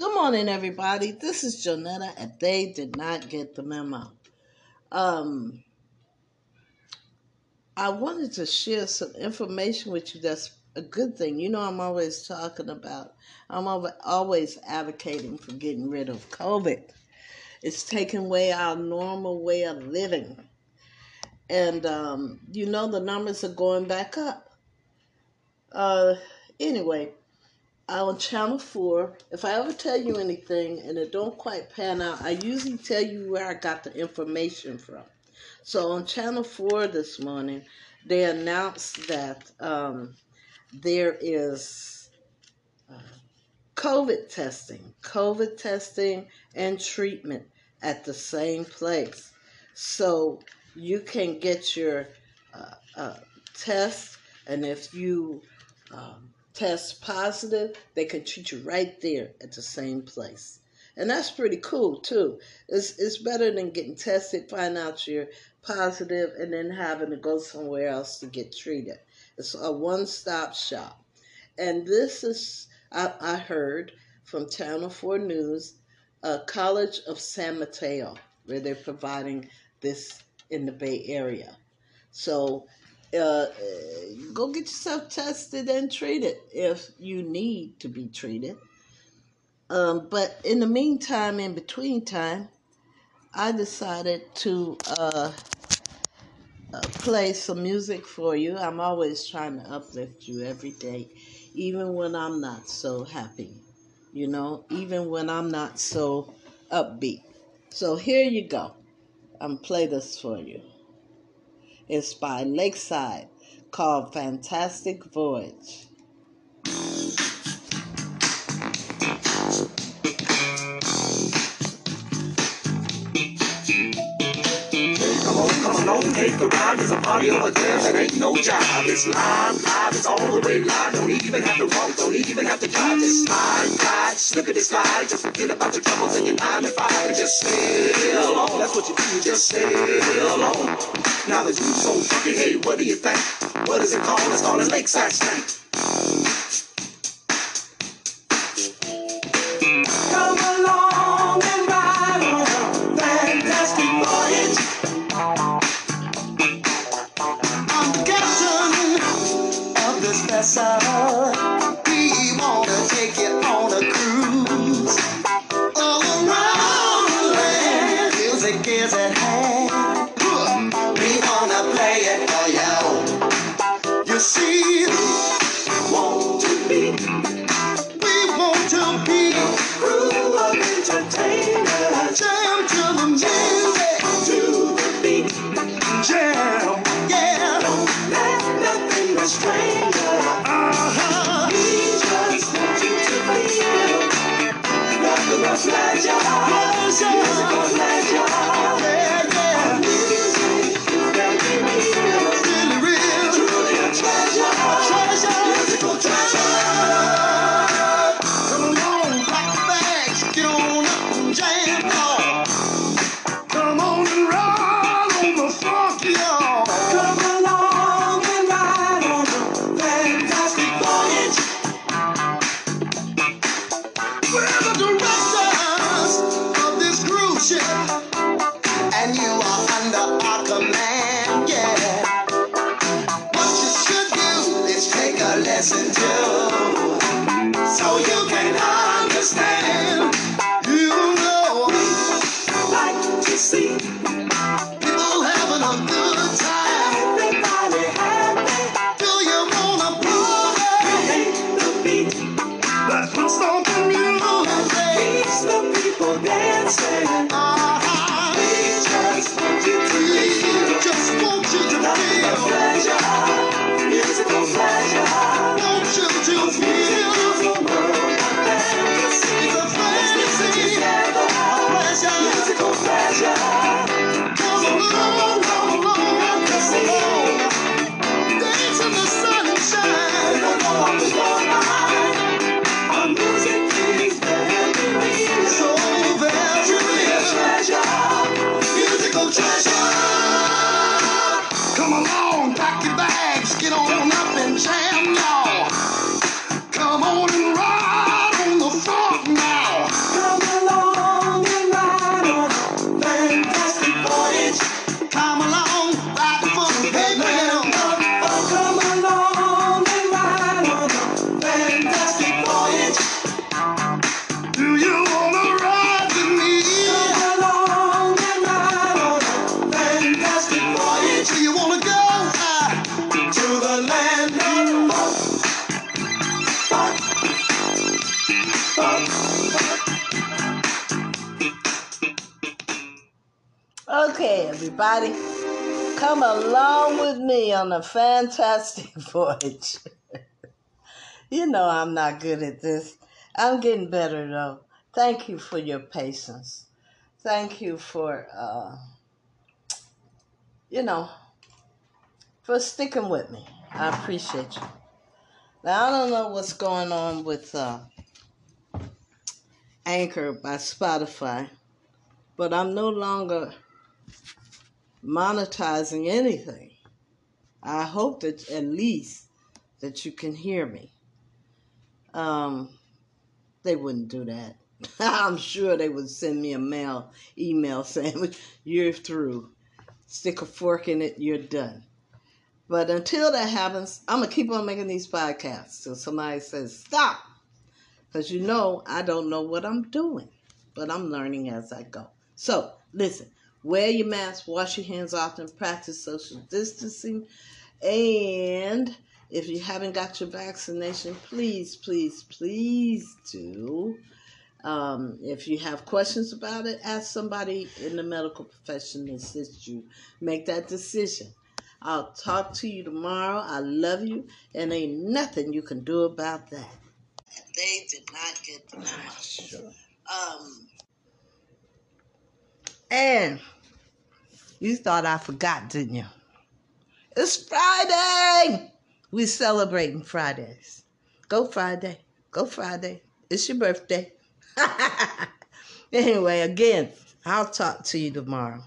Good morning, everybody. This is Jonetta, and they did not get the memo. Um, I wanted to share some information with you that's a good thing. You know, I'm always talking about, I'm always advocating for getting rid of COVID. It's taking away our normal way of living. And, um, you know, the numbers are going back up. Uh, anyway, on channel 4 if i ever tell you anything and it don't quite pan out i usually tell you where i got the information from. So on channel 4 this morning they announced that um, there is uh, covid testing covid testing and treatment at the same place. So you can get your uh, uh, test and if you um, test positive, they can treat you right there at the same place. And that's pretty cool too. It's it's better than getting tested, find out you're positive, and then having to go somewhere else to get treated. It's a one-stop shop. And this is I, I heard from Channel 4 News, uh, College of San Mateo, where they're providing this in the Bay Area. So uh, go get yourself tested and treated if you need to be treated. Um, but in the meantime, in between time, I decided to uh, uh, play some music for you. I'm always trying to uplift you every day, even when I'm not so happy, you know, even when I'm not so upbeat. So here you go. I'm play this for you. It's by Lakeside called Fantastic Voyage. Take a ride. There's a party over there that ain't no job. It's live, live, it's all the way live. Don't even have to walk, don't even have to drive. Just slide, slip it, slide. Just forget about your troubles and your nine to five just stay alone. That's what you do, just stay alone. Now the you so funky, hey, what do you think? What is it called? It's called a lakeside stank. Come along, pack your Okay, everybody, come along with me on a fantastic voyage. you know I'm not good at this. I'm getting better though. Thank you for your patience. Thank you for, uh, you know, for sticking with me. I appreciate you. Now, I don't know what's going on with uh, Anchor by Spotify, but I'm no longer monetizing anything. I hope that at least that you can hear me. Um, they wouldn't do that. I'm sure they would send me a mail email saying you're through. Stick a fork in it, you're done. But until that happens, I'm gonna keep on making these podcasts till somebody says stop. Because you know I don't know what I'm doing. But I'm learning as I go. So listen, wear your mask, wash your hands often, practice social distancing, and if you haven't got your vaccination, please, please, please do. Um, if you have questions about it, ask somebody in the medical profession to assist you. Make that decision. I'll talk to you tomorrow. I love you, and ain't nothing you can do about that. They did not get the memo. Sure. Um, and you thought I forgot, didn't you? It's Friday. We're celebrating Fridays. Go Friday. Go Friday. It's your birthday. anyway, again, I'll talk to you tomorrow.